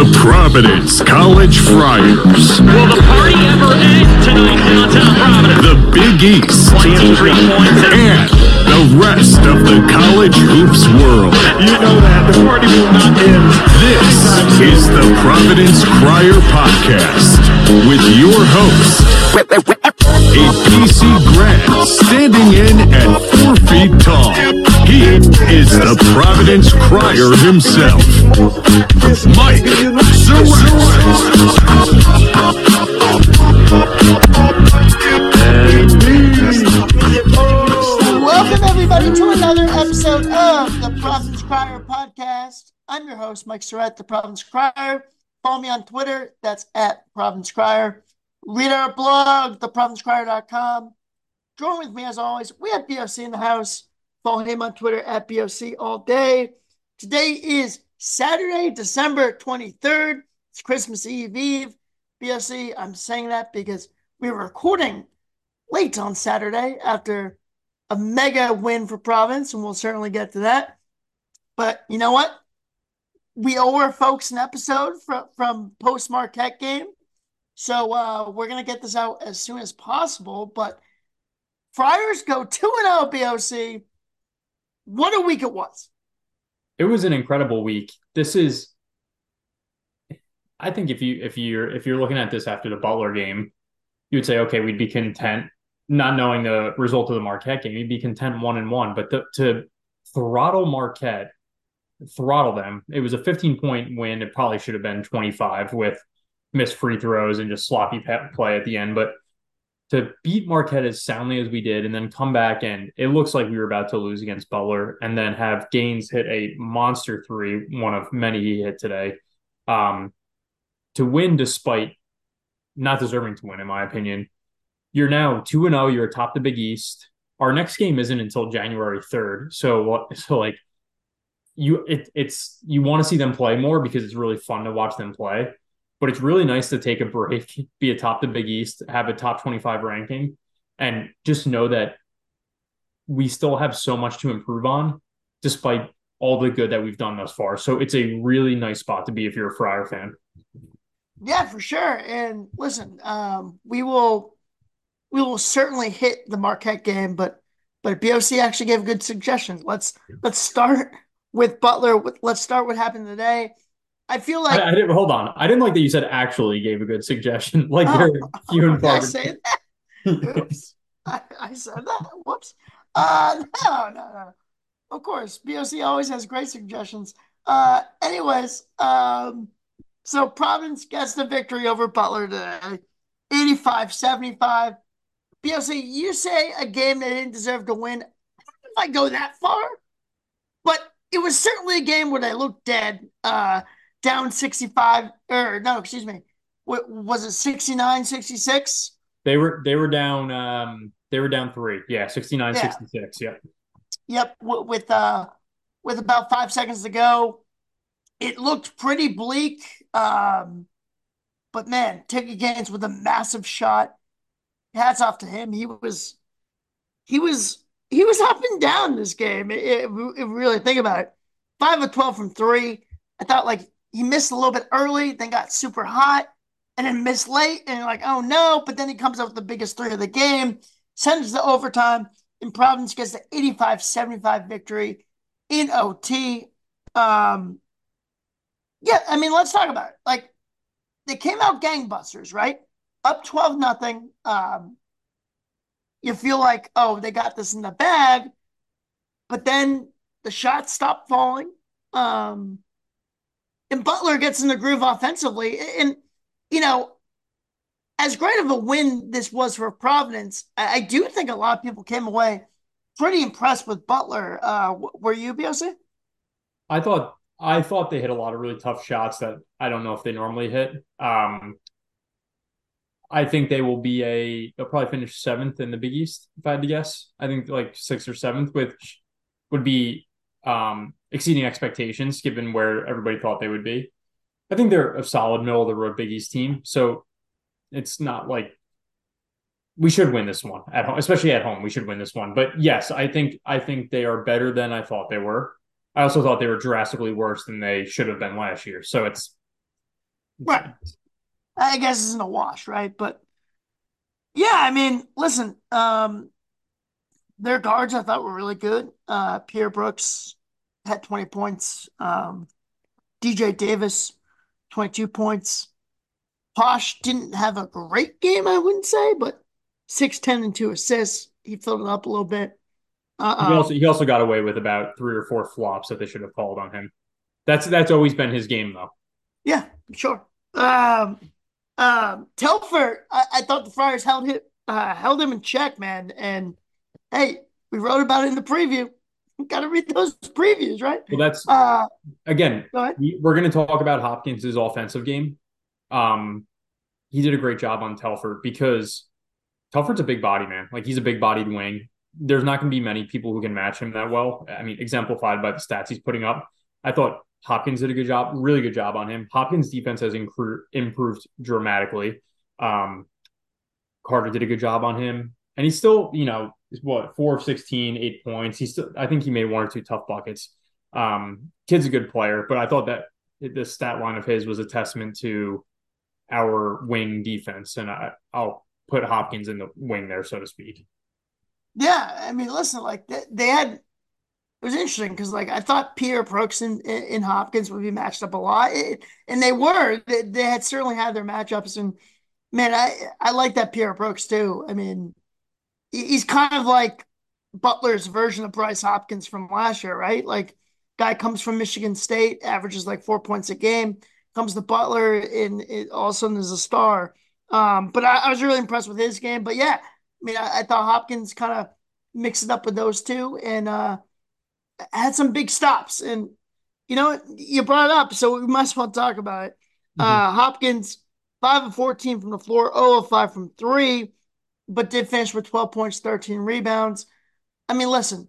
The Providence College Friars. Will the party ever end tonight downtown Providence? The Big East. 23 points. And the rest of the college hoops world. You know that. The party will not end. This is the Providence Crier Podcast with your host, a PC grad standing in at four feet tall. He is the Providence Crier himself, Mike Welcome everybody to another episode of the Providence Crier podcast. I'm your host, Mike Surette, the Providence Crier. Follow me on Twitter. That's at Providence Crier. Read our blog, theprovidencecrier.com. Join with me as always. We have BOC in the house. Follow him on Twitter at BOC all day. Today is Saturday, December 23rd. It's Christmas Eve Eve. BOC, I'm saying that because we were recording late on Saturday after a mega win for Providence, and we'll certainly get to that. But you know what? We owe our folks an episode from, from post Marquette game. So uh, we're going to get this out as soon as possible. But Friars go 2 0 BOC. What a week it was. It was an incredible week. This is I think if you if you're if you're looking at this after the Butler game, you would say, okay, we'd be content not knowing the result of the Marquette game, you'd be content one and one. But the, to throttle Marquette, throttle them, it was a 15 point win. It probably should have been 25 with missed free throws and just sloppy play at the end. But to beat Marquette as soundly as we did and then come back and it looks like we were about to lose against Butler and then have Gaines hit a monster three, one of many he hit today. Um, to win despite not deserving to win, in my opinion, you're now 2 and 0, you're atop the Big East. Our next game isn't until January 3rd. So so like you it, it's you want to see them play more because it's really fun to watch them play. But it's really nice to take a break, be atop the Big East, have a top 25 ranking, and just know that we still have so much to improve on despite all the good that we've done thus far. So it's a really nice spot to be if you're a Friar fan. Yeah, for sure. And listen, um, we will we will certainly hit the Marquette game, but but BOC actually gave a good suggestion. Let's let's start with Butler. Let's start what happened today. I feel like I, I didn't hold on. I didn't like that you said actually gave a good suggestion. Like oh, you're few and far. I say that? Oops. I, I, said that. Whoops. Uh no, no, no. Of course, BOC always has great suggestions. Uh anyways, um so Providence gets the victory over Butler today. 85-75. BOC, you say a game they didn't deserve to win. I don't know if I go that far, but it was certainly a game where they looked dead, uh, down 65, or no, excuse me. What, was it 69, 66? They were they were down um they were down three. Yeah, 69, yeah. 66. Yep. Yep. With uh with about five seconds to go. It looked pretty bleak. Um, but man, Ticket Gaines with a massive shot hats off to him. He was, he was, he was up and down this game. It, it, it really think about it. Five of twelve from three. I thought like he missed a little bit early, then got super hot, and then missed late, and like, oh no! But then he comes up with the biggest three of the game, sends to overtime, and Providence gets the 85-75 victory in OT. Um, yeah, I mean, let's talk about it. Like, they came out gangbusters, right? up 12 nothing. Um, you feel like, oh, they got this in the bag, but then the shots stopped falling. Um, and Butler gets in the groove offensively. And, you know, as great of a win this was for Providence, I, I do think a lot of people came away pretty impressed with Butler. Uh, were you, BOC? I thought I thought they hit a lot of really tough shots that I don't know if they normally hit. Um, I think they will be a they'll probably finish seventh in the Big East if I had to guess. I think like sixth or seventh, which would be um, exceeding expectations given where everybody thought they would be. I think they're a solid middle of the road Big East team, so it's not like we should win this one at home, especially at home. We should win this one. But yes, I think I think they are better than I thought they were. I also thought they were drastically worse than they should have been last year. So it's Right. I guess it's in a wash, right? But yeah, I mean, listen, um, their guards I thought were really good. Uh, Pierre Brooks had 20 points. Um, DJ Davis, 22 points. Posh didn't have a great game, I wouldn't say, but 6, 10, and 2 assists. He filled it up a little bit. Uh, he also he also got away with about three or four flops that they should have called on him. That's that's always been his game though. Yeah, sure. Um, um, Telfort, I, I thought the Friars held him uh, held him in check, man. And hey, we wrote about it in the preview. Got to read those previews, right? Well, that's Uh, again. go We're going to talk about Hopkins' offensive game. Um, he did a great job on Telfort because Telfort's a big body man. Like he's a big bodied wing. There's not going to be many people who can match him that well. I mean, exemplified by the stats he's putting up. I thought Hopkins did a good job, really good job on him. Hopkins' defense has incru- improved dramatically. Um, Carter did a good job on him, and he's still, you know, what four of 16, eight points. He's still, I think he made one or two tough buckets. Um, kid's a good player, but I thought that the stat line of his was a testament to our wing defense, and I, I'll put Hopkins in the wing there, so to speak. Yeah, I mean, listen, like they, they had. It was interesting because, like, I thought Pierre Brooks and, and Hopkins would be matched up a lot, It- and they were. They, they had certainly had their matchups, and man, I I like that Pierre Brooks too. I mean, he's kind of like Butler's version of Bryce Hopkins from last year, right? Like, guy comes from Michigan State, averages like four points a game, comes to Butler, and it, all of a sudden is a star. Um, but I, I was really impressed with his game. But yeah, I mean, I, I thought Hopkins kind of mixed it up with those two and uh, had some big stops. And you know, you brought it up, so we might as well talk about it. Uh, Hopkins, five of fourteen from the floor, zero of five from three, but did finish with twelve points, thirteen rebounds. I mean, listen,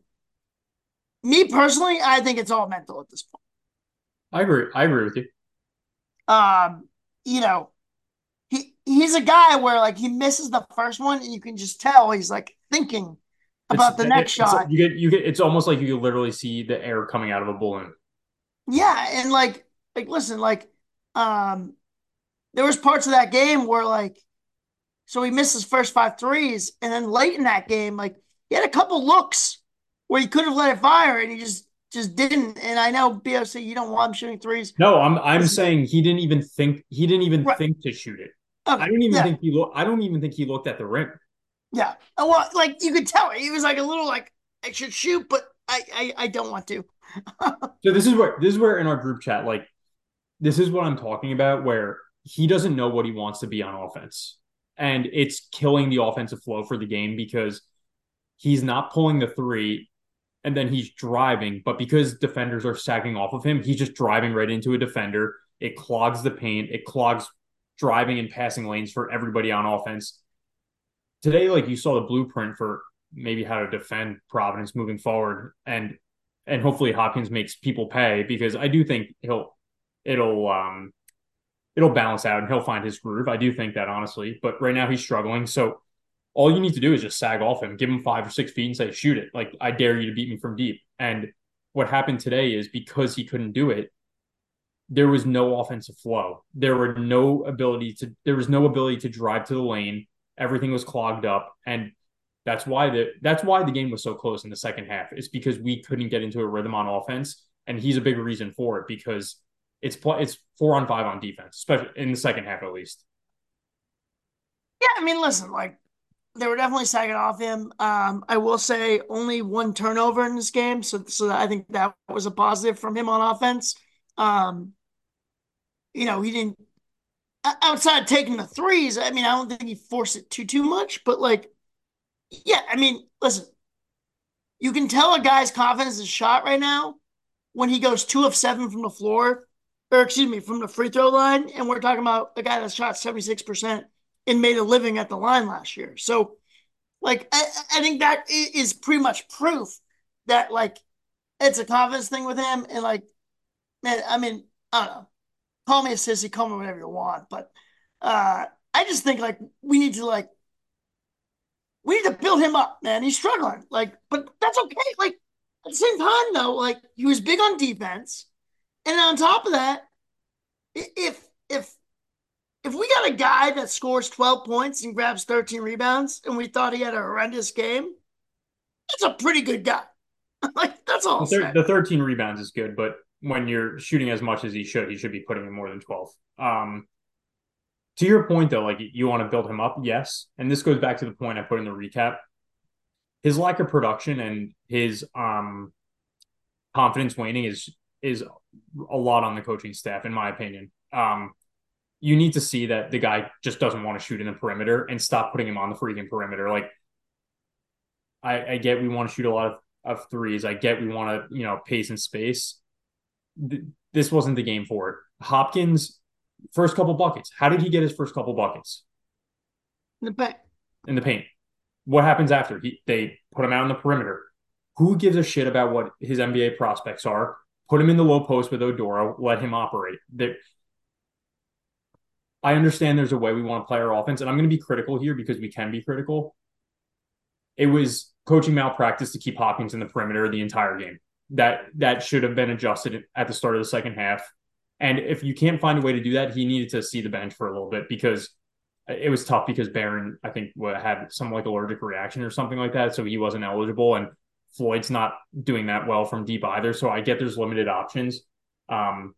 me personally, I think it's all mental at this point. I agree. I agree with you. Um, you know, he he's a guy where like he misses the first one, and you can just tell he's like thinking about It's- the next it's- shot. You get you get. It's almost like you can literally see the air coming out of a balloon. Yeah, and like like listen, like um there was parts of that game where like so he missed his first five threes, and then late in that game, like he had a couple looks where he could have let it fire and he just just didn't. And I know BOC, you don't want him shooting threes. No, I'm I'm saying he didn't even think he didn't even Right. think to shoot it. Okay, I don't even yeah, think he look. I don't even think he looked at the rim. yeah. Well, like you could tell he was like a little like I should shoot, but I I, I don't want to. So this is where this is where in our group chat, like this is what I'm talking about, where he doesn't know what he wants to be on offense. And it's killing the offensive flow for the game because he's not pulling the three and then he's driving, but because defenders are sagging off of him, he's just driving right into a defender. It clogs the paint, it clogs driving and passing lanes for everybody on offense. Today, like you saw the blueprint for maybe how to defend Providence moving forward. And and hopefully Hopkins makes people pay because I do think he'll it'll um it'll balance out and he'll find his groove. I do think that honestly, but right now he's struggling. So all you need to do is just sag off him, give him five or six feet and say, shoot it. Like I dare you to beat me from deep. And what happened today is because he couldn't do it, there was no offensive flow. There were no ability to there was no ability to drive to the lane. Everything was clogged up. And that's why the that's why the game was so close in the second half. It's because we couldn't get into a rhythm on offense, and he's a big reason for it because it's it's four on five on defense, especially in the second half at least. Yeah, I mean, listen, like they were definitely sagging off him. Um, I will say only one turnover in this game, so so I think that was a positive from him on offense. Um, you know, he didn't outside taking the threes. I mean, I don't think he forced it too too much, but like, yeah, I mean, listen, you can tell a guy's confidence is shot right now when he goes two of seven from the floor, or excuse me, from the free throw line, and we're talking about a guy that shot seventy six percent and made a living at the line last year. So, like, I, I think that is pretty much proof that like it's a confidence thing with him. And like, man, I mean, I don't know. Call me a sissy, call me whatever you want, but uh, I just think like we need to like we need to build him up, man. He's struggling, like, but that's okay. Like at the same time, though, like he was big on defense, and on top of that, i- if if we got a guy that scores 12 points and grabs 13 rebounds, and we thought he had a horrendous game, that's a pretty good guy. like that's all. The, thir- the, 13 rebounds is good, but when you're shooting as much as he should, he should be putting in more than 12. Um, to your point though, like you want to build him up, yes. And this goes back to the point I put in the recap. His lack of production and his um confidence waning is is a lot on the coaching staff, in my opinion. Um, you need to see that the guy just doesn't want to shoot in the perimeter and stop putting him on the freaking perimeter. Like, I, I get we want to shoot a lot of, of threes. I get we want to, you know, pace and space. Th- this wasn't the game for it. Hopkins, first couple buckets. How did he get his first couple buckets? In the paint. In the paint. What happens after? He, they put him out in the perimeter. Who gives a shit about what his NBA prospects are? Put him in the low post with Oduro. Let him operate. There, I understand there's a way we want to play our offense, and I'm going to be critical here because we can be critical. It was coaching malpractice to keep Hopkins in the perimeter the entire game. That that should have been adjusted at the start of the second half. And if you can't find a way to do that, he needed to see the bench for a little bit because it was tough because Barron, I think, had some like allergic reaction or something like that, so he wasn't eligible. And Floyd's not doing that well from deep either. So I get there's limited options. Um,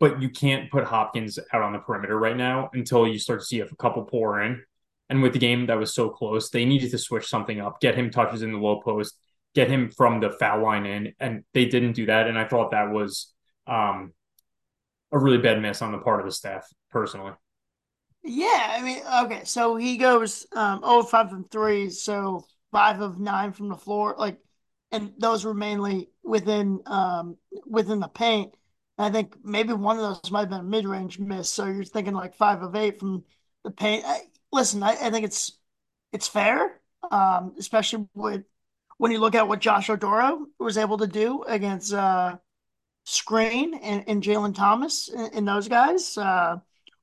but you can't put Hopkins out on the perimeter right now until you start to see if a couple pour in. And with the game that was so close, they needed to switch something up, get him touches in the low post, get him from the foul line in, and they didn't do that. And I thought that was um, a really bad miss on the part of the staff, personally. Yeah, I mean, okay, so he goes um 0 5 from three, so five of nine from the floor, like, and those were mainly within um within the paint. I think maybe one of those might have been a mid range miss. So you're thinking like five of eight from the paint. I, listen, I, I, think it's it's fair, um, especially with when you look at what Josh Oduro was able to do against uh, Screen and, and Jalen Thomas and, and, those guys. Uh,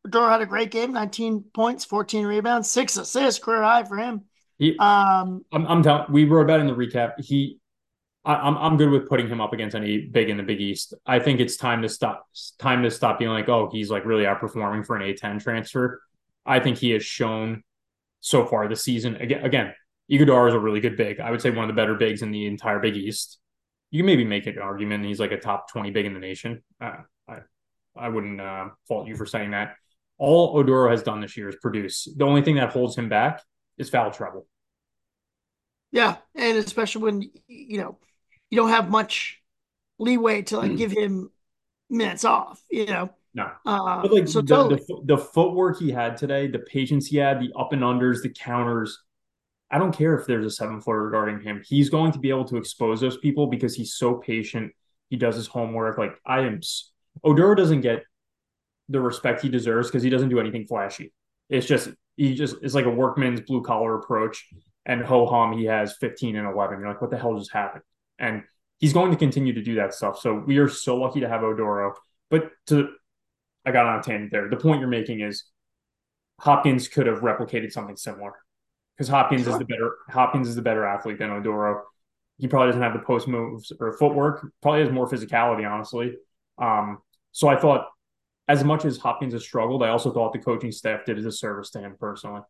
Oduro had a great game, 19 points, 14 rebounds, six assists, career high for him. He, um, I'm, I'm telling. We wrote about in the recap. He I, am I'm good with putting him up against any big in the Big East. I think it's time to stop time to stop being like, oh, he's like really outperforming for an A10 transfer. I think he has shown so far this season. Again, again, Ighodaro is a really good big. I would say one of the better bigs in the entire Big East. You can maybe make an argument he's like a top 20 big in the nation. Uh, I I wouldn't uh, fault you for saying that. All Oduro has done this year is produce. The only thing that holds him back is foul trouble. Yeah, and especially when you know you don't have much leeway to like mm. give him minutes off, you know. No. Uh, but like so the, totally. the, the footwork he had today, the patience he had, the up and unders, the counters. I don't care if there's a seven footer regarding him. He's going to be able to expose those people because he's so patient. He does his homework. Like I am, Oduro doesn't get the respect he deserves because he doesn't do anything flashy. It's just he just it's like a workman's blue collar approach. And ho hum, he has 15 and 11. You're like, what the hell just happened? And he's going to continue to do that stuff. So we are so lucky to have Oduro. But to I got on a tangent there. The point you're making is Hopkins could have replicated something similar because Hopkins sure. is the better Hopkins is the better athlete than Oduro. He probably doesn't have the post moves or footwork. Probably has more physicality, honestly. Um, so I thought, as much as Hopkins has struggled, I also thought the coaching staff did a disservice to him personally.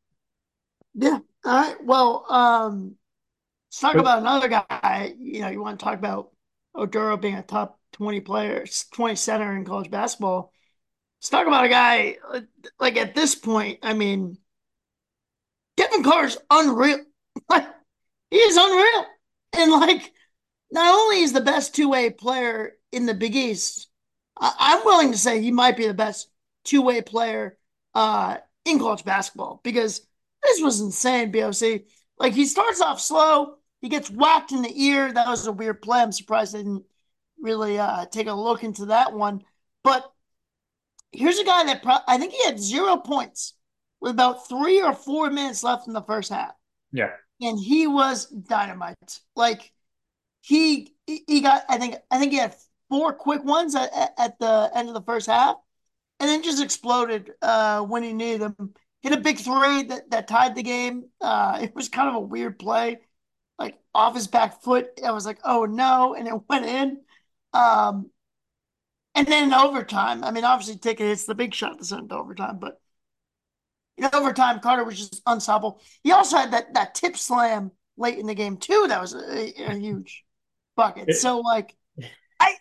Yeah. All right. Well, um, Let's talk about another guy. You know, you want to talk about Oduro being a top 20 player, 20 center in college basketball. Let's talk about a guy like at this point. I mean, Devin Carter's unreal. Like, he is unreal. And like, not only is the best two way player in the Big East, I- am willing to say he might be the best two way player uh, in college basketball because this was insane, BOC. Like, he starts off slow he gets whacked in the ear. That was a weird play. I'm surprised I didn't really uh, take a look into that one. But here's a guy that pro- I think he had zero points with about three or four minutes left in the first half. Yeah. And he was dynamite. Like he he got I think I think he had four quick ones at, at the end of the first half and then just exploded uh, when he needed them. Hit a big three that, that tied the game. Uh, it was kind of a weird play like off his back foot. I was like, oh no, and it went in. Um, and then in overtime, I mean, obviously Ticket hits the big shot to send to overtime, but in overtime, Carter was just unstoppable. He also had that that tip slam late in the game too. That was a, a huge bucket. So like, I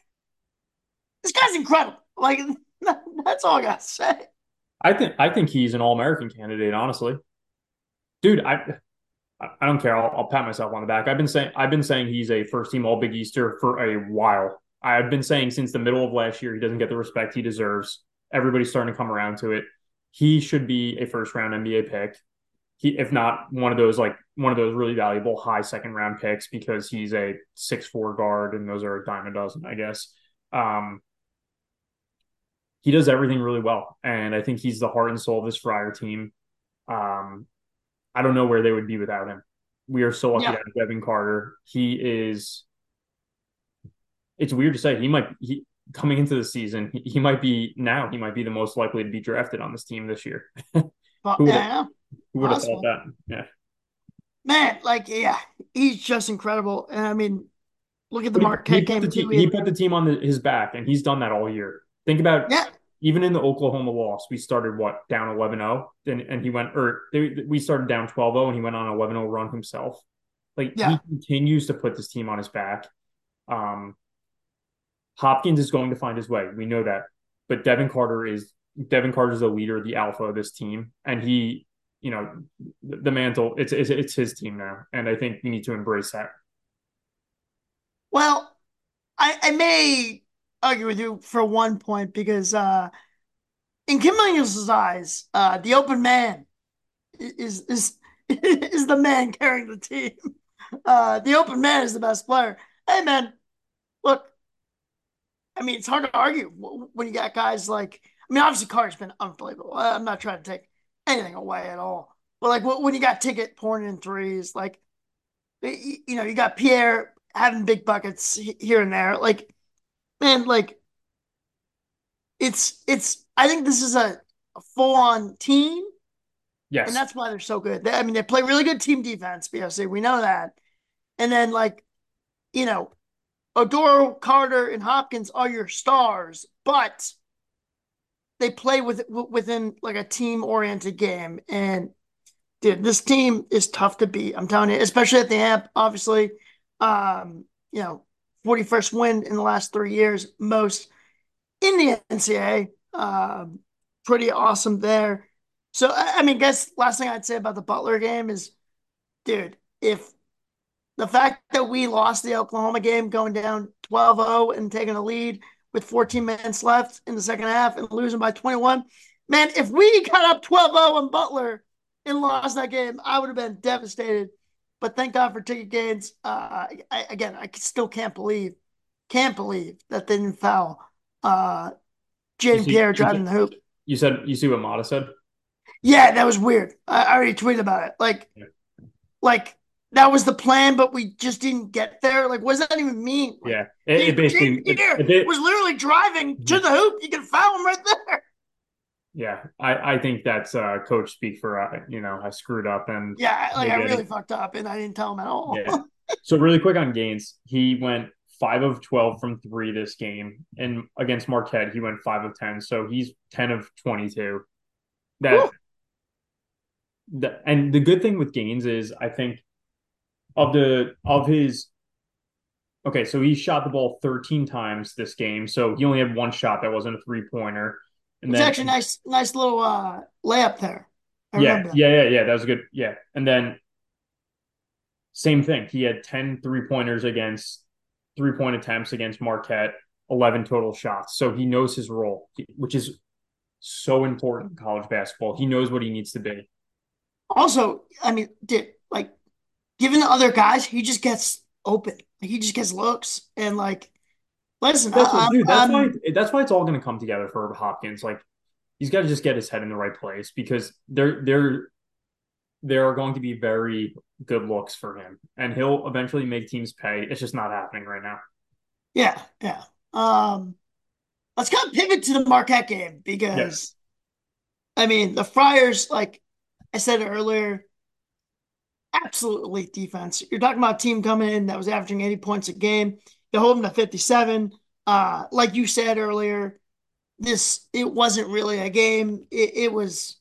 this guy's incredible. Like that's all I got to say. I think I think he's an All American candidate. Honestly, dude, I I don't care. I'll, I'll pat myself on the back. I've been saying I've been saying he's a first team All Big Easter for a while. I've been saying since the middle of last year he doesn't get the respect he deserves. Everybody's starting to come around to it. He should be a first round NBA pick. He, if not one of those like one of those really valuable high second round picks because he's a six four guard and those are a dime a dozen, I guess. Um, he does everything really well, and I think he's the heart and soul of this Friar team. Um, I don't know where they would be without him. We are so lucky Yeah. to have Devin Carter. He is. It's weird to say he might he coming into the season he, he might be now he might be the most likely to be drafted on this team this year. But Who yeah, would have Possible. thought that? Yeah. man, like yeah, he's just incredible. And I mean, look at the He- Marquette he, put game the team, he put the team on the, his back, and he's done that all year. Think about yeah, even in the Oklahoma loss, we started what down 11-0, and, and he went or they, we started down 12-0 and he went on an 11-0 run himself. Like Yeah. he continues to put this team on his back. Um, Hopkins is going to find his way. We know that, but Devin Carter is Devin Carter is the leader, the alpha of this team, and he, you know, the, the mantle. It's, it's it's his team now, and I think we need to embrace that. Well, I, I may argue with you for one point because uh, in Kim Daniels' eyes, uh, the open man is is is the man carrying the team. Uh, the open man is the best player. Hey, man, look, I mean, it's hard to argue when you got guys like. I mean, obviously, Carter's been unbelievable. I'm not trying to take anything away at all, but like when you got Ticket pouring in threes, like you know, you got Pierre having big buckets here and there. Like, man, like it's it's. I think this is a, a full on team, Yes, and that's why they're so good. They, I mean, they play really good team defense. BOC, we know that. And then like, you know, Oduro, Carter, and Hopkins are your stars, but they play with within like a team oriented game. And dude, this team is tough to beat. I'm telling you, especially at the amp. Obviously, um, you know, 41st win in the last three years, most in the NCAA. Um, pretty awesome there. So I I mean, guess last thing I'd say about the Butler game is, dude, if the fact that we lost the Oklahoma game going down 12-0 and taking a lead with 14 minutes left in the second half and losing by 21, man, if we got up 12-0 on Butler and lost that game, I would have been devastated. But thank God for Ticket Gaines. Uh, I, again, I still can't believe, can't believe that they didn't foul uh, Jayden Pierre driving see- the hoop. you said you see what Matta said. Yeah, that was weird. I, I already tweeted about it. Like, Yeah. like that was the plan, but we just didn't get there. Like, what does that even mean? Like, Yeah, it, it basically it- it- was literally driving to the hoop. You can foul him right there. Yeah, I, I think that's uh, coach speak for uh, you know I screwed up and Yeah, like I really it. fucked up, and I didn't tell him at all. yeah. So really quick on Gaines, he went five of twelve from three this game, and against Marquette he went five of ten, so he's ten of twenty two. That, that and the good thing with Gaines is I think of the of his. Okay, so he shot the ball 13 times this game. So he only had one shot that wasn't a three pointer. And It's then actually nice, nice little uh, layup there. I yeah, yeah, yeah, yeah. That was a good. Yeah. And then same thing. He had 10 three pointers against three point attempts against Marquette, 11 total shots. So he knows his role, which is so important in college basketball. He knows what he needs to be. Also, I mean, dude, like, given the other guys, he just gets open. He just gets looks, and like, listen, That's, what, dude, that's why that's why it's all going to come together for Hopkins. Like he's got to just get his head in the right place because there there there are going to be very good looks for him, and he'll eventually make teams pay. It's just not happening right now. Yeah, yeah. Um, let's kind of pivot to the Marquette game because, I mean, the Friars, like I said earlier, absolute elite defense. You're talking about a team coming in that was averaging 80 points a game. They hold them to 57. Uh, like you said earlier, this it wasn't really a game. It, it was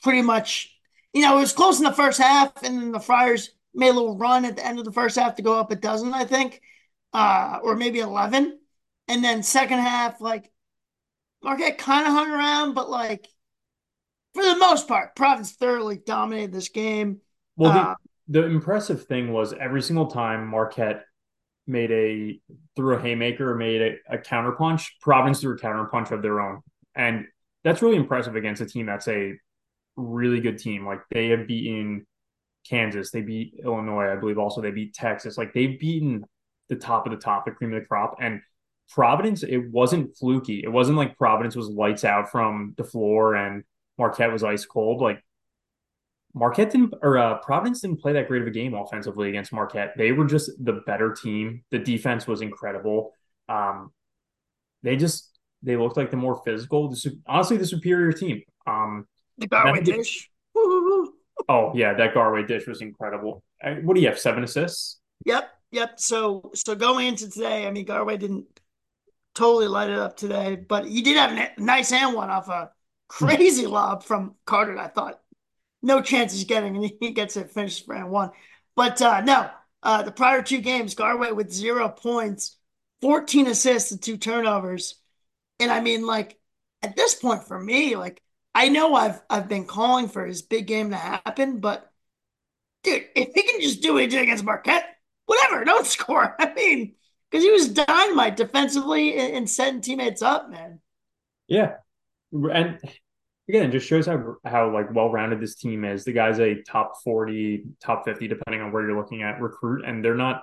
pretty much, you know, it was close in the first half, and then the Friars made a little run at the end of the first half to go up a dozen, I think, uh, or maybe 11. And then second half, like, Marquette kind of hung around, but like, for the most part, Providence thoroughly dominated this game. Well, uh, the, the impressive thing was every single time Marquette made a through a haymaker, made a, a Providence threw a counter punch of their own. And that's really impressive against a team that's a really good team. Like they have beaten Kansas, they beat Illinois, I believe also they beat Texas. Like they've beaten the top of the top, the cream of the crop. And Providence, it wasn't fluky. It wasn't like Providence was lights out from the floor and Marquette was ice cold. Like Marquette didn't or uh, Providence didn't play that great of a game offensively against Marquette. They were just the better team. The defense was incredible. Um, they just they looked like the more physical, the, honestly, the superior team. Um, the Garwey dish. oh yeah, that Garwey dish was incredible. What do you have? Seven assists. Yep, yep. So so going into today, I mean, Garwey didn't totally light it up today, but he did have a nice hand one off a crazy lob from Carter. I thought no chance he's getting, and he gets it finished round one. But uh, no, uh, the prior two games, Garwey with zero points, 14 assists, and two turnovers. And I mean, like at this point for me, like I know I've I've been calling for his big game to happen, but dude, if he can just do what he did against Marquette, whatever, don't score. I mean, because he was dynamite defensively and, and setting teammates up, man. Yeah, and again, it just shows how how like well rounded this team is. The guy's a top forty, top fifty, depending on where you're looking at recruit, and they're not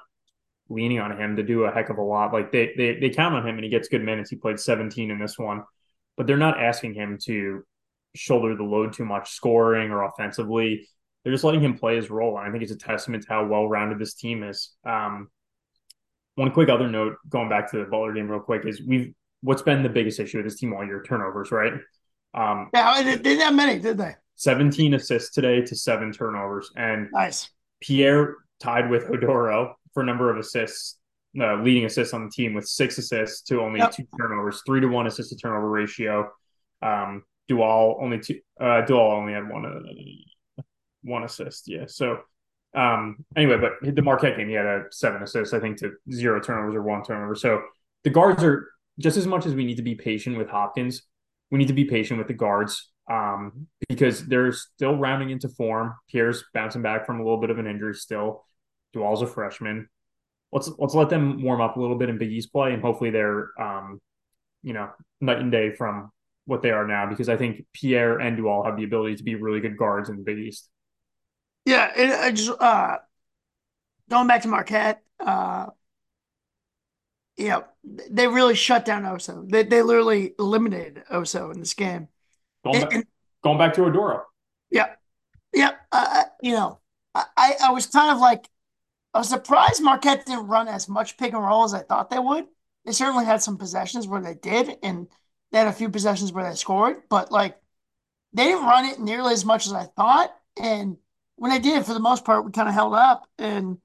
leaning on him to do a heck of a lot. Like they they they count on him, and he gets good minutes. He played 17 in this one, but they're not asking him to shoulder the load too much, scoring or offensively. They're just letting him play his role, and I think it's a testament to how well rounded this team is. Um, one quick other note, going back to the Butler game real quick, is we've what's been the biggest issue with this team all year? Turnovers, right? Um, yeah, they didn't have many, did they? 17 assists today to seven turnovers. And nice. Pierre tied with Oduro for number of assists, uh, leading assists on the team with six assists to only yep. two turnovers, three to one assist to turnover ratio. Um, Dual only two, uh, Dual only had one, uh, one assist. Yeah. So, um, anyway, but the Marquette game, he had a seven assists, I think, to zero turnovers or one turnover. So the guards are just as much as we need to be patient with Hopkins we need to be patient with the guards um, because they're still rounding into form. Pierre's bouncing back from a little bit of an injury still. Dual's a freshman. Let's let's let them warm up a little bit in Big East play, and hopefully they're um, you know night and day from what they are now. Because I think Pierre and Dual have the ability to be really good guards in the Big East. Yeah, it, I just uh, going back to Marquette. Uh, yeah, they really shut down Oso. They they literally eliminated Oso in this game. Going, and, back, going back to Oduro. Yeah, yeah. Uh, uh, you know, I I was kind of like I was surprised Marquette didn't run as much pick and roll as I thought they would. They certainly had some possessions where they did, and they had a few possessions where they scored, but like they didn't run it nearly as much as I thought. And when they did, for the most part, we kind of held up and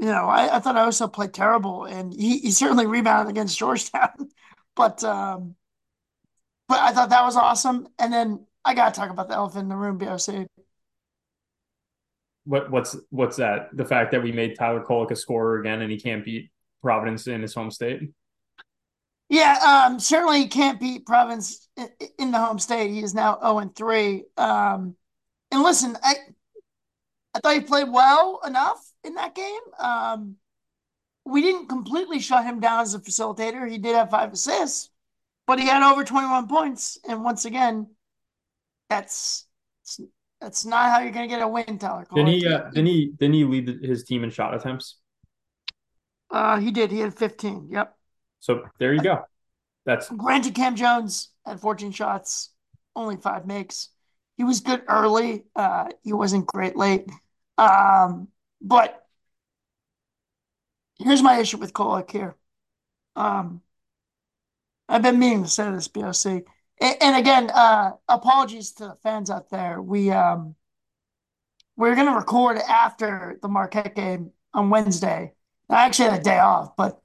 you know, I, I thought I also played terrible, and he, he certainly rebounded against Georgetown. but um, but I thought that was awesome. And then I got to talk about the elephant in the room, BOC. What what's what's that? The fact that we made Tyler Kolek a scorer again, and he can't beat Providence in his home state. Yeah, um, certainly he can't beat Providence in the home state. He is now zero oh and three. Um, and listen, I I thought he played well enough in that game. Um, we didn't completely shut him down as a facilitator. He did have five assists, but he had over 21 points. And once again, that's that's not how you're going to get a win, Tyler. Didn't he? Uh, didn't he? Didn't he lead his team in shot attempts? Uh, he did. He had 15. Yep. So there you go. That's granted. Kam Jones had 14 shots, only five makes. He was good early. Uh, he wasn't great late. Um, but here's my issue with Kolek here. Um, I've been meaning to say this, BOC. And, and again, uh, apologies to the fans out there. We um, we're gonna record after the Marquette game on Wednesday. I actually had a day off, but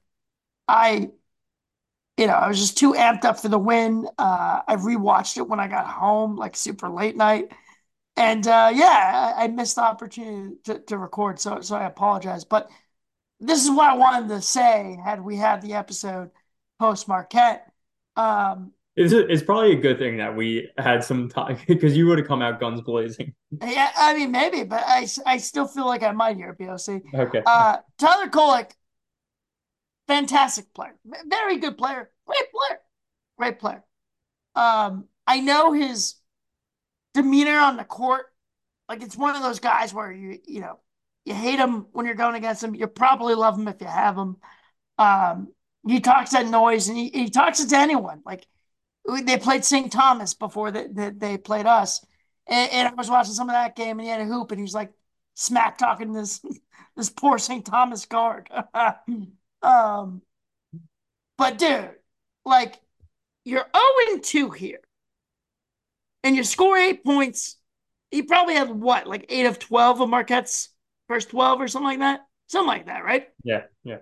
I, you know, I was just too amped up for the win. Uh, I rewatched it when I got home, like super late night, And uh, yeah, I, I, missed the opportunity to, to record, so so I apologize. But this is what I wanted to say had we had the episode post Marquette. Um, it's, it's probably a good thing that we had some time because you would have come out guns blazing. Yeah, I mean, maybe, but I, I still feel like I might here, BOC. Okay. Uh, Tyler Kolek, fantastic player, very good player, great player, great player. Um, I know his demeanor on the court, like it's one of those guys where you, you know, you hate him when you're going against him. You probably love him if you have him. Um, he talks that noise and he, he talks it to anyone. Like they played St. Thomas before that they, they, played us. And, and, I was watching some of that game and he had a hoop and he was like smack talking this this poor St. Thomas guard. um, but dude, like you're 0 2 here and you score eight points. He probably had what, like eight of 12 of Marquette's first 12 or something like that? Something like that, right? Yeah, yeah.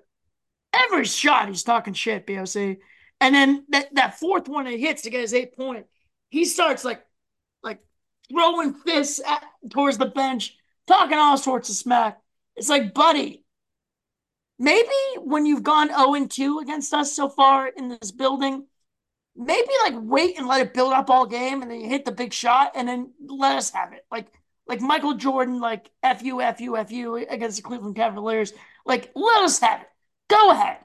Every shot he's talking shit, BOC. And then that, that fourth one he hits to get his eight point, he starts like like throwing fists at, towards the bench, talking all sorts of smack. It's like, buddy, maybe when you've gone 0 2 against us so far in this building, maybe like wait and let it build up all game and then you hit the big shot and then let us have it. Like like Michael Jordan, like FU, FU, FU against the Cleveland Cavaliers. Like, let us have it. Go ahead.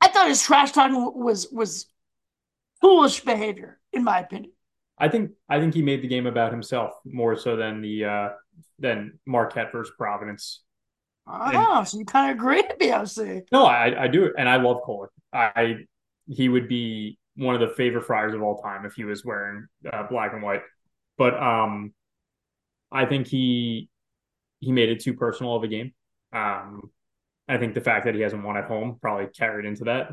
I thought his trash talking was was foolish behavior, in my opinion. I think I think he made the game about himself more so than the uh than Marquette versus Providence. Oh, and, so you kind of agree with me, I see. No, I I do, and I love Kolek. I he would be one of the favorite Friars of all time if he was wearing uh, black and white. But um, I think he he made it too personal of a game. Um, I think the fact that he hasn't won at home probably carried into that.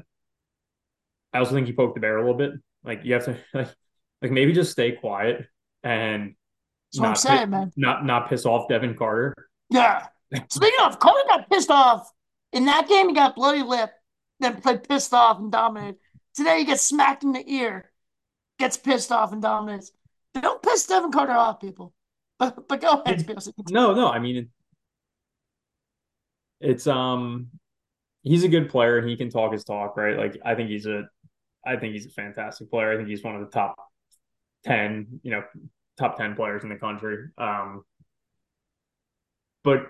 I also think he poked the bear a little bit. Like you have to like like maybe just stay quiet and not saying, man. not not piss off Devin Carter. Yeah. Speaking of, Carter got pissed off in that game. He got bloody lip, then played pissed off and dominated. Today he gets smacked in the ear, gets pissed off and dominates. Don't piss Devin Carter off, people. But but go ahead, No, no. I mean, it, it's um, he's a good player and he can talk his talk, right? Like I think he's a, I think he's a fantastic player. I think he's one of the top ten, you know, top ten players in the country. Um, but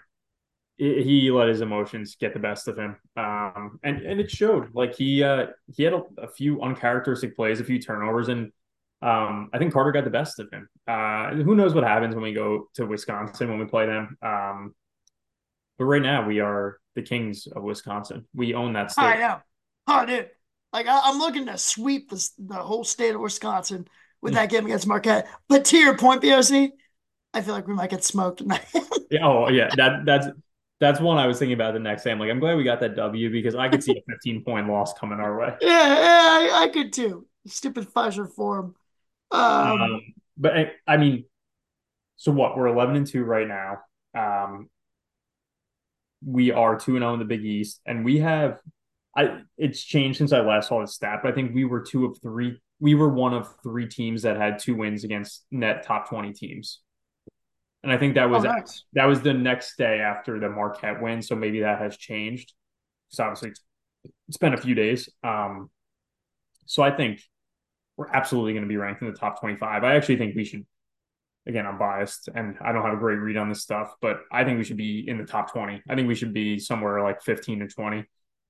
he let his emotions get the best of him, um, and and it showed. Like he uh he had a, a few uncharacteristic plays, a few turnovers, and um, I think Carter got the best of him. Uh, who knows what happens when we go to Wisconsin when we play them? Um, but right now we are the kings of Wisconsin. We own that state. I know. Oh, dude. Like I, am looking to sweep the the whole state of Wisconsin with that game against Marquette. But to your point, BOC, I feel like we might get smoked tonight. yeah, oh yeah, that that's that's one I was thinking about the next day. I'm like, I'm glad we got that W because I could see a 15 point loss coming our way. Yeah, yeah, I, I could too. Stupid Pfizer form. Um, um, but I, I, mean, so what? We're eleven and two right now. Um, we are two and zero oh in the Big East, and we have. I it's changed since I last saw the stat, but I think we were two of three. We were one of three teams that had two wins against net top twenty teams, and I think that was oh, nice. that was the next day after the Marquette win. So maybe that has changed. Because obviously it's, it's been a few days. Um, so I think we're absolutely going to be ranked in the top 25. I actually think we should, again, I'm biased and I don't have a great read on this stuff, but I think we should be in the top 20. I think we should be somewhere like 15 to 20.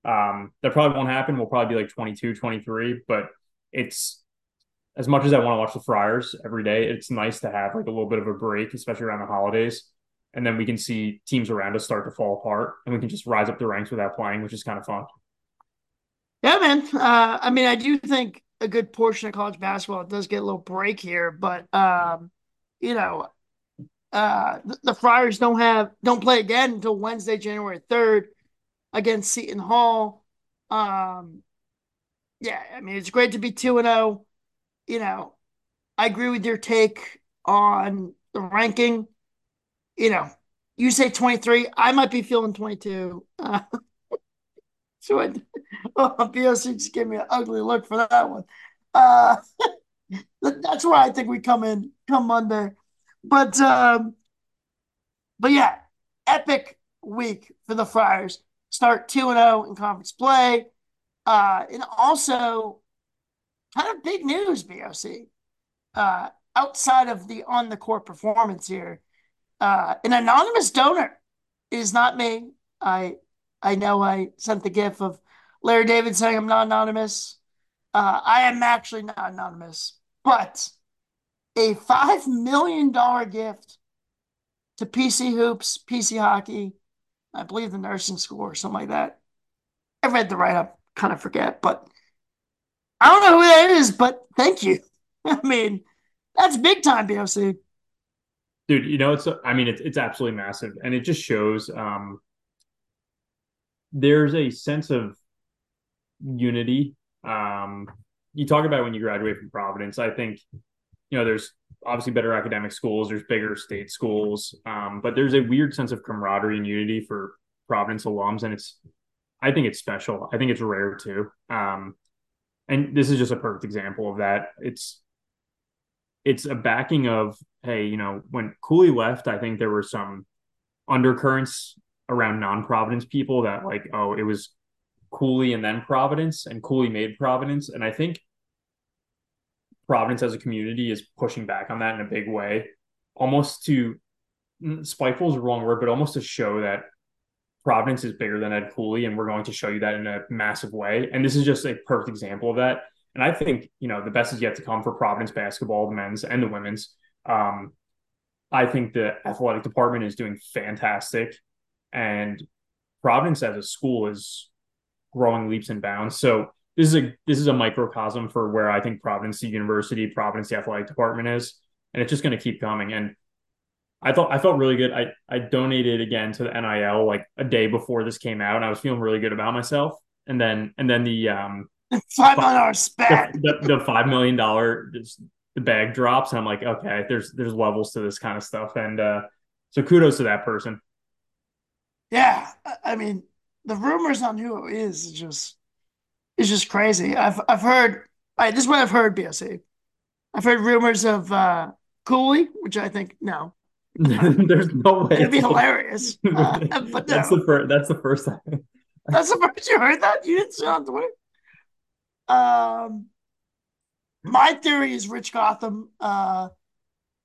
Um, that probably won't happen. We'll probably be like 22, 23, but it's as much as I want to watch the Friars every day, it's nice to have like a little bit of a break, especially around the holidays. And then we can see teams around us start to fall apart and we can just rise up the ranks without playing, which is kind of fun. Yeah, man. Uh, I mean, I do think a good portion of college basketball. Does get a little break here, but um, you know, uh, the, the, Friars don't have don't play again until Wednesday, January third, against Seton Hall. Um, yeah, I mean it's great to be two and zero. You know, I agree with your take on the ranking. You know, you say twenty three, I might be feeling twenty two. Uh, so I, oh, just gave me an ugly look for that one. Uh, that's where I think we come in come Monday. But um, but yeah, epic week for the Friars. Start two and zero in conference play, uh, and also kind of big news, BOC. Uh, outside of the on the court performance here, uh, an anonymous donor is not me. I I know I sent the gif of Larry David saying I'm not anonymous. Uh, I am actually not anonymous, but a $5 million gift to PC Hoops, PC Hockey, I believe the nursing school or something like that. I read the write up, kind of forget, but I don't know who that is, but thank you. I mean, that's big time, BOC. Dude, you know, it's, I mean, it's, it's absolutely massive. And it just shows um, there's a sense of unity. Um, you talk about when you graduate from Providence. I think, you know, there's obviously better academic schools, there's bigger state schools, um, but there's a weird sense of camaraderie and unity for Providence alums, and it's, I think it's special. I think it's rare too. Um, and this is just a perfect example of that. It's, it's a backing of, hey, you know, when Cooley left, I think there were some undercurrents around non-Providence people that like, oh, it was Cooley and then Providence, and Cooley made Providence. And I think Providence as a community is pushing back on that in a big way, almost to mm, spiteful is the wrong word, but almost to show that Providence is bigger than Ed Cooley, and we're going to show you that in a massive way. And this is just a perfect example of that. And I think you know the best is yet to come for Providence basketball, the men's and the women's. Um, I think the athletic department is doing fantastic, and Providence as a school is growing leaps and bounds. So this is a this is a microcosm for where I think Providence the University, Providence the athletic department is, and it's just going to keep coming. And I thought I felt really good. I I donated again to the NIL like a day before this came out, and I was feeling really good about myself. And then and then the um five million dollar spat, the, the, the five million dollar the bag drops, and I'm like, okay, there's there's levels to this kind of stuff, and uh so kudos to that person. Yeah, I mean the rumors on who it is is just is just crazy. I've I've heard. Right, this is what I've heard. BSA. I've heard rumors of uh, Cooley, which I think no. There's no way. It'd be hilarious. Uh, but that's no. the first. That's the first time. that's the first you heard that. You didn't see it on Twitter. Um, my theory is Rich Gotham, uh,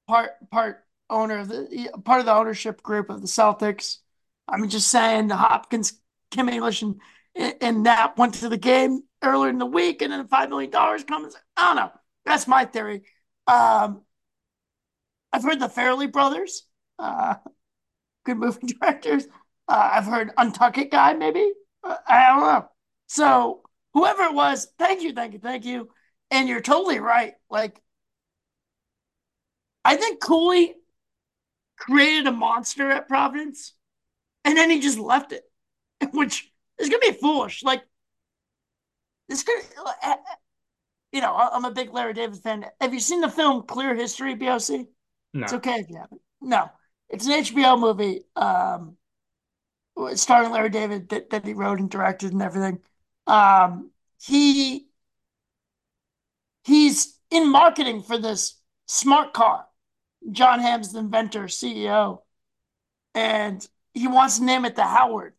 part part owner of the part of the ownership group of the Celtics. I'm just saying the Hopkins Kim English and and Knapp went to the game earlier in the week, and then five million dollars comes. I don't know. That's my theory. Um, I've heard the Farrelly brothers, uh, good movie directors. Uh, I've heard Untuckit guy, maybe. Uh, I don't know. So whoever it was, thank you, thank you, thank you. And you're totally right. Like, I think Cooley created a monster at Providence, and then he just left it. which is gonna be foolish. Like this could, uh, you know, I'm a big Larry David fan. Have you seen the film Clear History, BOC? No. It's okay if you haven't. No, it's an HBO movie. Um, starring Larry David that, that he wrote and directed and everything. Um, he he's in marketing for this smart car. Jon Hamm's the inventor, CEO, and he wants to name it the Howard.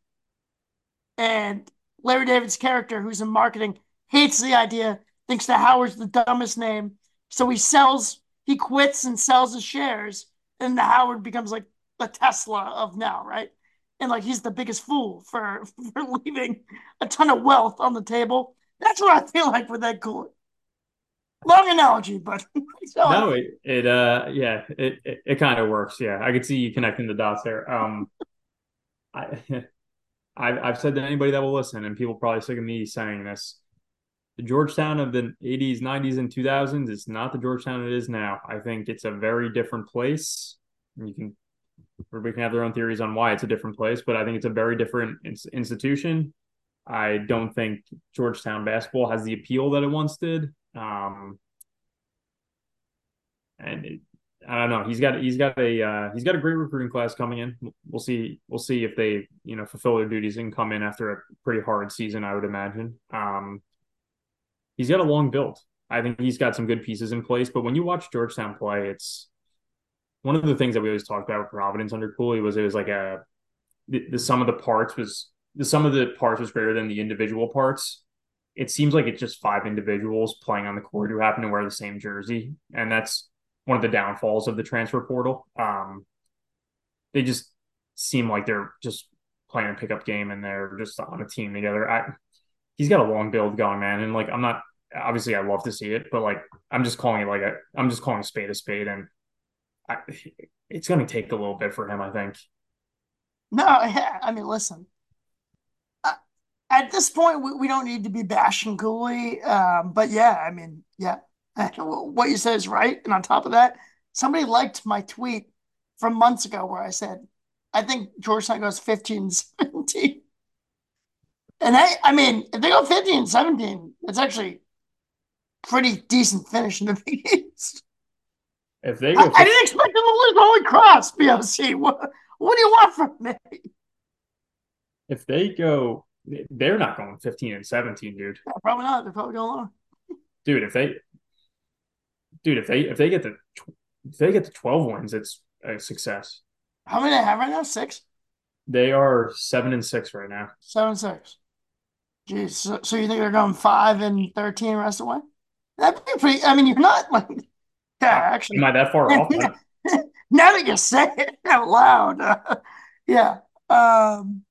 And Larry David's character, who's in marketing, hates the idea, thinks that Howard's the dumbest name. So he sells, he quits and sells his shares, and the Howard becomes like the Tesla of now, right? And like he's the biggest fool for for leaving a ton of wealth on the table. That's what I feel like with that cool. Long analogy, but so no, it, it uh yeah, it it, it kind of works. Yeah, I could see you connecting the dots there. Um, I I've, I've said to anybody that will listen, and people probably sick of me saying this. The Georgetown of the 80s, 90s, and 2000s is not the Georgetown it is now. I think it's a very different place. You can, everybody can have their own theories on why it's a different place, but I think it's a very different institution. I don't think Georgetown basketball has the appeal that it once did. Um, and it, I don't know. He's got he's got a uh, he's got a great recruiting class coming in. We'll see we'll see if they you know fulfill their duties and come in after a pretty hard season. I would imagine. Um, he's got a long build. I think he's got some good pieces in place. But when you watch Georgetown play, it's one of the things that we always talked about with Providence under Cooley was it was like a the, the sum of the parts was the sum of the parts was greater than the individual parts. It seems like it's just five individuals playing on the court who happen to wear the same jersey, and that's one of the downfalls of the transfer portal. Um, they just seem like they're just playing a pickup game and they're just on a team together. I, he's got a long build going, man, and like I'm not obviously I love to see it, but like I'm just calling it like I'm just calling spade a spade, and I, it's going to take a little bit for him, I think. No, I mean, listen. At this point, we, we don't need to be bashing Cooley, um, but yeah, I mean, yeah, what you said is right. And on top of that, somebody liked my tweet from months ago where I said, I think Georgetown goes 15 17. And I, I mean, if they go 15 17, it's actually pretty decent finish in the Big East. If they go, I, I didn't expect them to lose Holy Cross, BOC. What, what do you want from me? If they go, they're not going 15 and 17, dude. Yeah, probably not. They're probably going lower. Dude, if they, dude, if they if they get the if they get the 12 wins, it's a success. How many they have right now? Six. They are seven and six right now. Seven six. Jeez. So, so you think they're going five and thirteen rest of the way? That'd be pretty. I mean, you're not like yeah, actually. Am I that far off? now that you say it out loud, uh, yeah, um,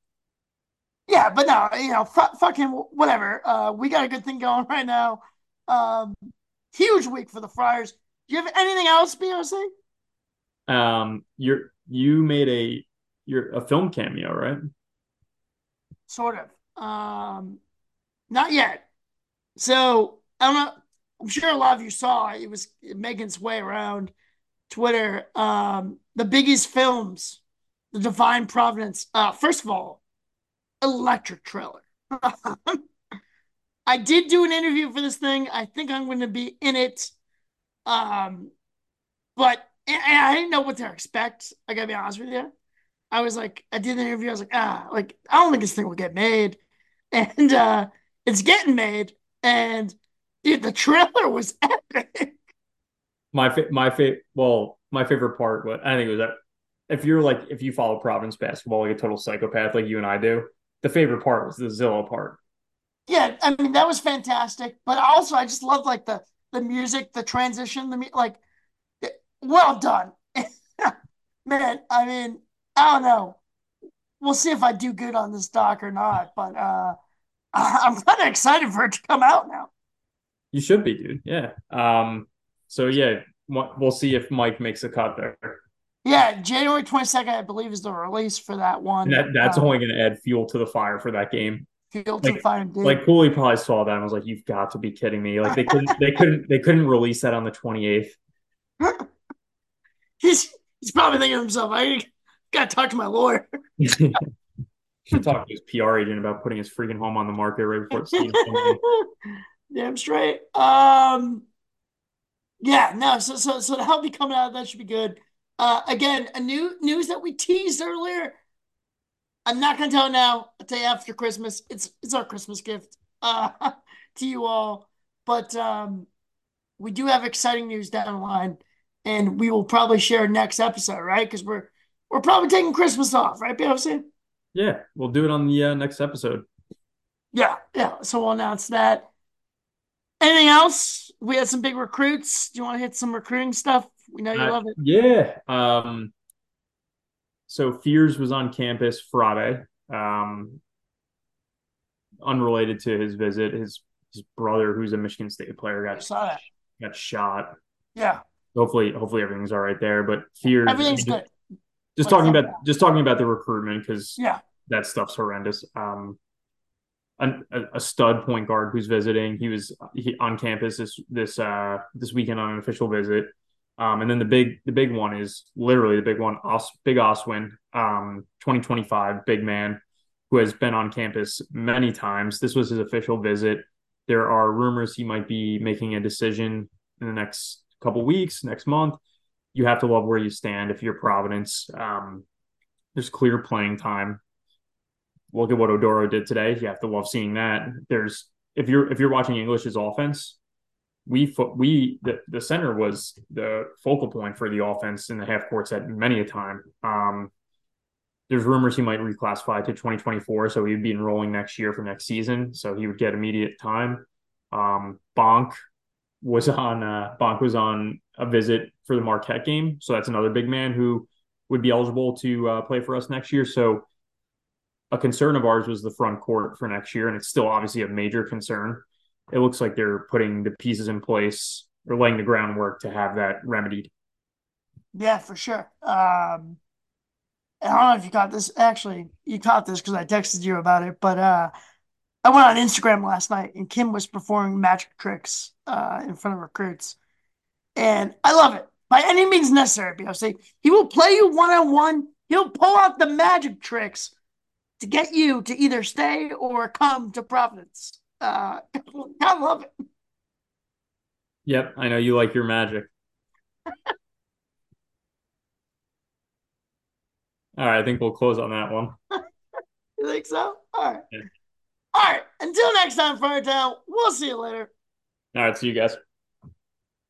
yeah, but no, you know, f- fucking whatever. Uh, we got a good thing going right now. Um, huge week for the Friars. Do you have anything else, BOC? Um, you're you made a you're a film cameo, right? Sort of. Um, not yet. So I don't know. I'm sure a lot of you saw it was making its way around Twitter. Um, the biggest films, the Divine Providence. Uh, first of all, electric trailer. I did do an interview for this thing. I think I'm going to be in it. Um, but I didn't know what to expect. I gotta be honest with you. I was like, I did the interview. I was like, ah, like I don't think this thing will get made, and uh, it's getting made. And dude, the trailer was epic. My fa- my favorite, well, my favorite part. What I think it was that if you're like if you follow Providence basketball like a total psychopath like you and I do, the favorite part was the Zilla part. Yeah, I mean that was fantastic. But also, I just loved like the the music, the transition, the like. Well done, man. I mean, I don't know. We'll see if I do good on this doc or not, but uh, I'm kind of excited for it to come out now. You should be, dude. Yeah. Um. So yeah, we'll see if Mike makes a cut there. Yeah, January 22nd, I believe, is the release for that one. That, that's uh, only going to add fuel to the fire for that game. Fuel to like, the fire, dude. Like Cooley probably saw that and was like, "You've got to be kidding me!" Like they couldn't, they couldn't, they couldn't release that on the 28th. he's he's probably thinking to himself, "I got to talk to my lawyer." Should talk to his PR agent about putting his freaking home on the market right before it's Damn straight. Um, yeah, no. So so so help be coming out, that should be good. Uh, again, a new news that we teased earlier. I'm not gonna tell now. I'll tell you after Christmas. It's it's our Christmas gift uh, to you all. But um, we do have exciting news down the line, and we will probably share next episode, right? Because we're we're probably taking Christmas off, right, BOC? Yeah, we'll do it on the uh, next episode. Yeah, yeah. So we'll announce that. Anything else? We had some big recruits. Do you want to hit some recruiting stuff? We know you uh, love it. Yeah. Um, so Fears was on campus Friday. Um, unrelated to his visit, his his brother, who's a Michigan State player, got got shot. Yeah. Hopefully, hopefully everything's all right there. But Fears, everything's good. Just talking about that? just talking about the recruitment because yeah, that stuff's horrendous. Um, a, a, stud point guard who's visiting. He was he, on campus this this uh this weekend on an official visit. Um, and then the big the big one is literally the big one, Os, Big Oswin, um, 2025 big man who has been on campus many times. This was his official visit. There are rumors he might be making a decision in the next couple weeks, next month. You have to love where you stand if you're Providence. Um, there's clear playing time. Look at what Oduro did today. You have to love seeing that. There's if you're if you're watching English's offense, we we the, the center was the focal point for the offense in the half court set many a time. Um, there's rumors he might reclassify to 2024, so he'd be enrolling next year for next season, so he would get immediate time. Um, Bonk was on uh, Bonk was on a visit for the Marquette game, so that's another big man who would be eligible to uh, play for us next year. So a concern of ours was the front court for next year, and it's still obviously a major concern. It looks like they're putting the pieces in place or laying the groundwork to have that remedied. Yeah, for sure. Um, I don't know if you caught this. Actually, you caught this because I texted you about it. But uh, I went on Instagram last night, and Kim was performing magic tricks uh, in front of recruits, and I love it by any means necessary. Because he will play you one on one. He'll pull out the magic tricks to get you to either stay or come to Providence. Uh, I love it. Yep, I know you like your magic. All right, I think we'll close on that one. you think so? All right. Yeah. All right. Until next time, Friartown, we'll see you later. All right. See you guys.